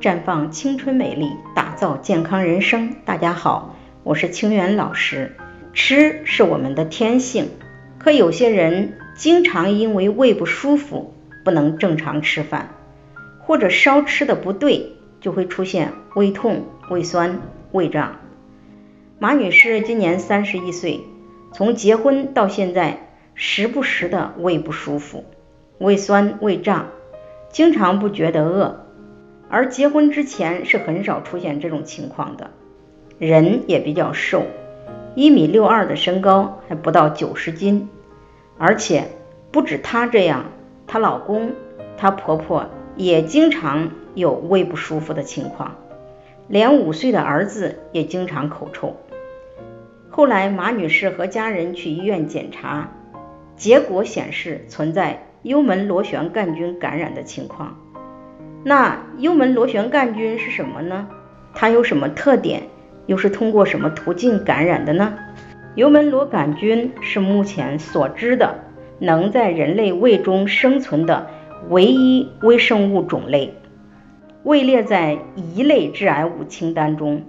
绽放青春美丽，打造健康人生。大家好，我是清源老师。吃是我们的天性，可有些人经常因为胃不舒服，不能正常吃饭，或者稍吃的不对，就会出现胃痛、胃酸、胃胀。马女士今年三十一岁，从结婚到现在，时不时的胃不舒服，胃酸、胃胀，经常不觉得饿。而结婚之前是很少出现这种情况的，人也比较瘦。一米六二的身高，还不到九十斤，而且不止她这样，她老公、她婆婆也经常有胃不舒服的情况，连五岁的儿子也经常口臭。后来马女士和家人去医院检查，结果显示存在幽门螺旋杆菌感染的情况。那幽门螺旋杆菌是什么呢？它有什么特点？又是通过什么途径感染的呢？幽门螺杆菌是目前所知的能在人类胃中生存的唯一微生物种类，位列在一类致癌物清单中。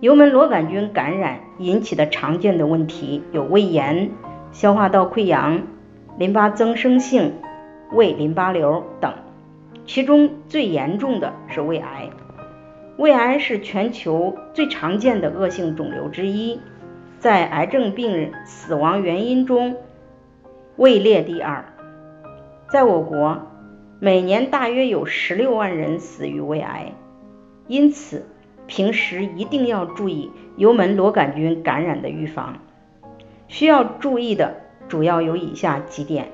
幽门螺杆菌感染引起的常见的问题有胃炎、消化道溃疡、淋巴增生性胃淋巴瘤等，其中最严重的是胃癌。胃癌是全球最常见的恶性肿瘤之一，在癌症病人死亡原因中位列第二。在我国，每年大约有十六万人死于胃癌，因此平时一定要注意幽门螺杆菌感染的预防。需要注意的主要有以下几点：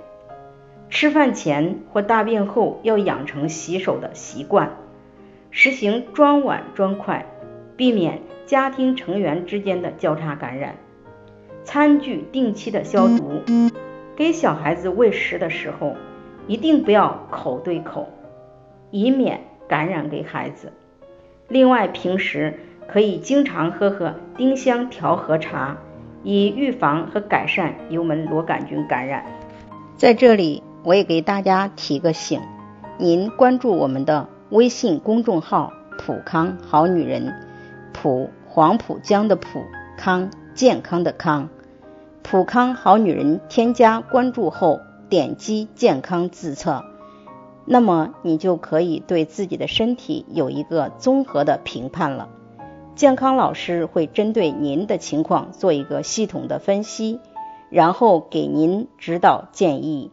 吃饭前或大便后要养成洗手的习惯。实行装碗装筷，避免家庭成员之间的交叉感染。餐具定期的消毒。给小孩子喂食的时候，一定不要口对口，以免感染给孩子。另外，平时可以经常喝喝丁香调和茶，以预防和改善幽门螺杆菌感染。在这里，我也给大家提个醒：您关注我们的。微信公众号“普康好女人”，普黄浦江的普康健康的康，普康好女人添加关注后，点击健康自测，那么你就可以对自己的身体有一个综合的评判了。健康老师会针对您的情况做一个系统的分析，然后给您指导建议。